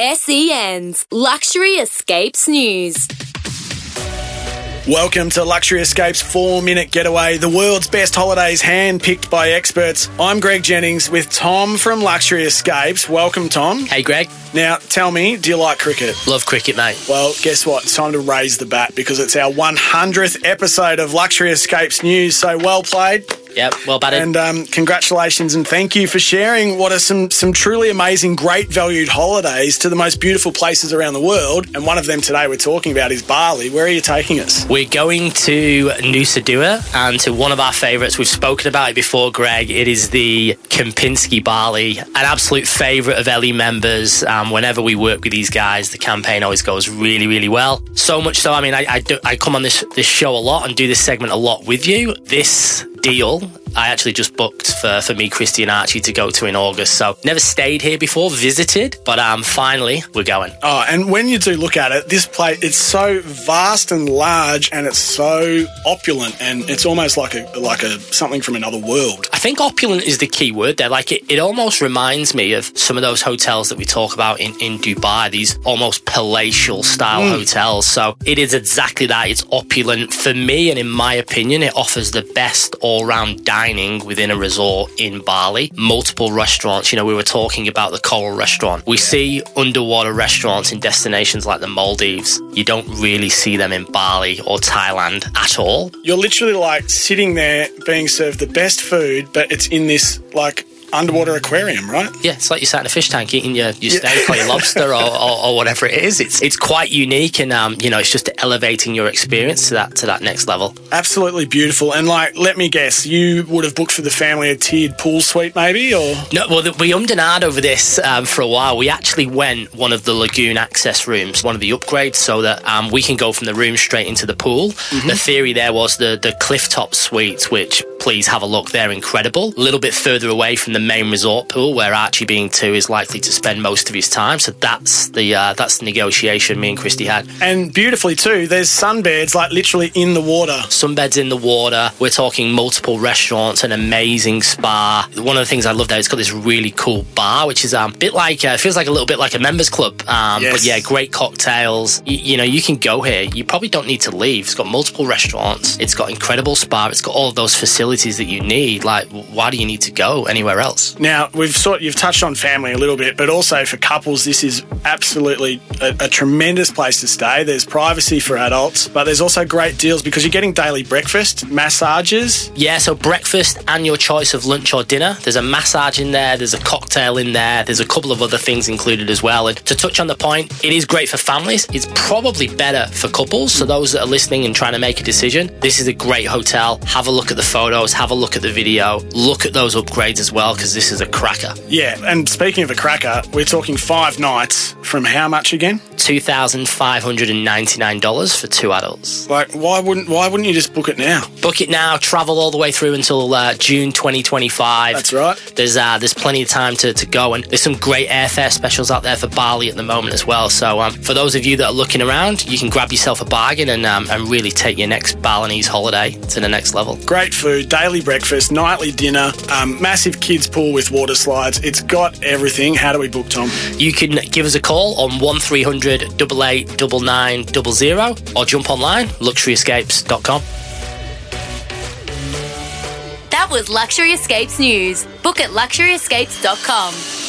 SEN's Luxury Escapes News. Welcome to Luxury Escapes 4 Minute Getaway, the world's best holidays hand picked by experts. I'm Greg Jennings with Tom from Luxury Escapes. Welcome, Tom. Hey, Greg. Now, tell me, do you like cricket? Love cricket, mate. Well, guess what? It's time to raise the bat because it's our 100th episode of Luxury Escapes News. So well played. Yep, well batted. And um, congratulations and thank you for sharing what are some, some truly amazing, great valued holidays to the most beautiful places around the world. And one of them today we're talking about is Bali. Where are you taking us? We're going to Nusa Dua and to one of our favourites. We've spoken about it before, Greg. It is the Kempinski Bali, an absolute favourite of Ellie members. Um, whenever we work with these guys, the campaign always goes really, really well. So much so, I mean, I, I, do, I come on this, this show a lot and do this segment a lot with you. This deal I actually just booked for, for me, Christy, and Archie to go to in August. So never stayed here before, visited, but um, finally we're going. Oh, and when you do look at it, this place it's so vast and large, and it's so opulent, and it's almost like a like a something from another world. I think opulent is the key word there. Like it, it almost reminds me of some of those hotels that we talk about in, in Dubai, these almost palatial style mm. hotels. So it is exactly that. It's opulent. For me, and in my opinion, it offers the best all round dining dining within a resort in Bali, multiple restaurants. You know, we were talking about the Coral restaurant. We see underwater restaurants in destinations like the Maldives. You don't really see them in Bali or Thailand at all. You're literally like sitting there being served the best food, but it's in this like underwater aquarium, right? Yeah, it's like you sat in a fish tank eating your, your steak yeah. or your lobster or, or, or, whatever it is. It's it's quite unique, and um, you know, it's just elevating your experience to that to that next level. Absolutely beautiful. And like, let me guess, you would have booked for the family a tiered pool suite, maybe, or no? Well, we ummed and ahed over this um, for a while. We actually went one of the lagoon access rooms, one of the upgrades, so that um, we can go from the room straight into the pool. Mm-hmm. The theory there was the the cliff top suite, which please have a look. They're incredible. A little bit further away from the main resort pool, where Archie, being two, is likely to spend most of his time. So that's the uh, that's the negotiation me and Christy had. And beautifully too, there's sunbeds like literally in the water. Sunbeds in the water. We're talking multiple restaurants, an amazing spa. One of the things I love there, it's got this really cool bar, which is um, a bit like uh, feels like a little bit like a members club. Um, yes. But yeah, great cocktails. Y- you know, you can go here. You probably don't need to leave. It's got multiple restaurants. It's got incredible spa. It's got all of those facilities that you need. Like, why do you need to go anywhere else? Now, we've sort you've touched on family a little bit, but also for couples, this is absolutely a, a tremendous place to stay. There's privacy for adults, but there's also great deals because you're getting daily breakfast, massages. Yeah, so breakfast and your choice of lunch or dinner. There's a massage in there. There's a cocktail in there. There's a couple of other things included as well. And to touch on the point, it is great for families. It's probably better for couples. So those that are listening and trying to make a decision, this is a great hotel. Have a look at the photos have a look at the video, look at those upgrades as well, because this is a cracker. Yeah, and speaking of a cracker, we're talking five nights from how much again? $2,599 for two adults. Like, why wouldn't why wouldn't you just book it now? Book it now, travel all the way through until uh, June 2025. That's right. There's uh, there's plenty of time to, to go, and there's some great airfare specials out there for Bali at the moment as well. So, um, for those of you that are looking around, you can grab yourself a bargain and, um, and really take your next Balinese holiday to the next level. Great food, daily breakfast, nightly dinner, um, massive kids pool with water slides. It's got everything. How do we book, Tom? You can give us a call on 1300 889900 or jump online luxuryescapes.com. That was Luxury Escapes News. Book at luxuryescapes.com.